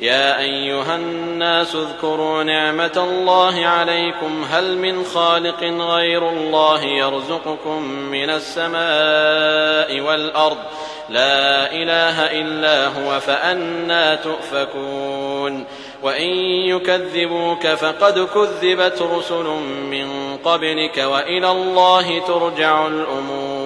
يا أيها الناس اذكروا نعمة الله عليكم. هل من خالق غير الله يرزقكم من السماء والأرض؟ لا إله إلا هو فأنا تؤفكون. وإن يكذبوك فقد كذبت رسل من قبلك وإلى الله ترجع الأمور.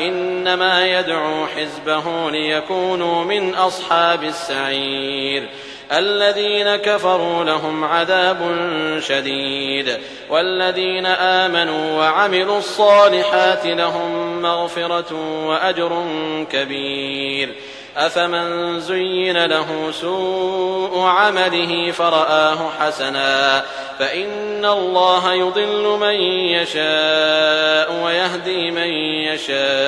إنما يدعو حزبه ليكونوا من أصحاب السعير. الذين كفروا لهم عذاب شديد. والذين آمنوا وعملوا الصالحات لهم مغفرة وأجر كبير. أفمن زين له سوء عمله فرآه حسنا. فإن الله يضل من يشاء ويهدي من يشاء.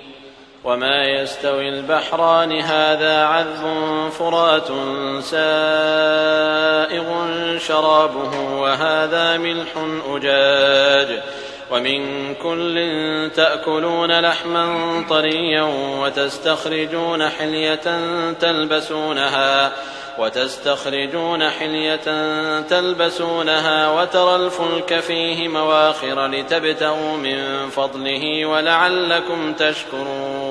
وما يستوي البحران هذا عذب فرات سائغ شرابه وهذا ملح أجاج ومن كل تأكلون لحما طريا وتستخرجون حلية تلبسونها وتستخرجون حلية تلبسونها وترى الفلك فيه مواخر لتبتغوا من فضله ولعلكم تشكرون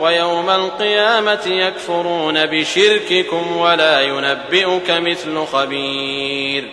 ويوم القيامة يكفرون بشرككم ولا ينبئك مثل خبير.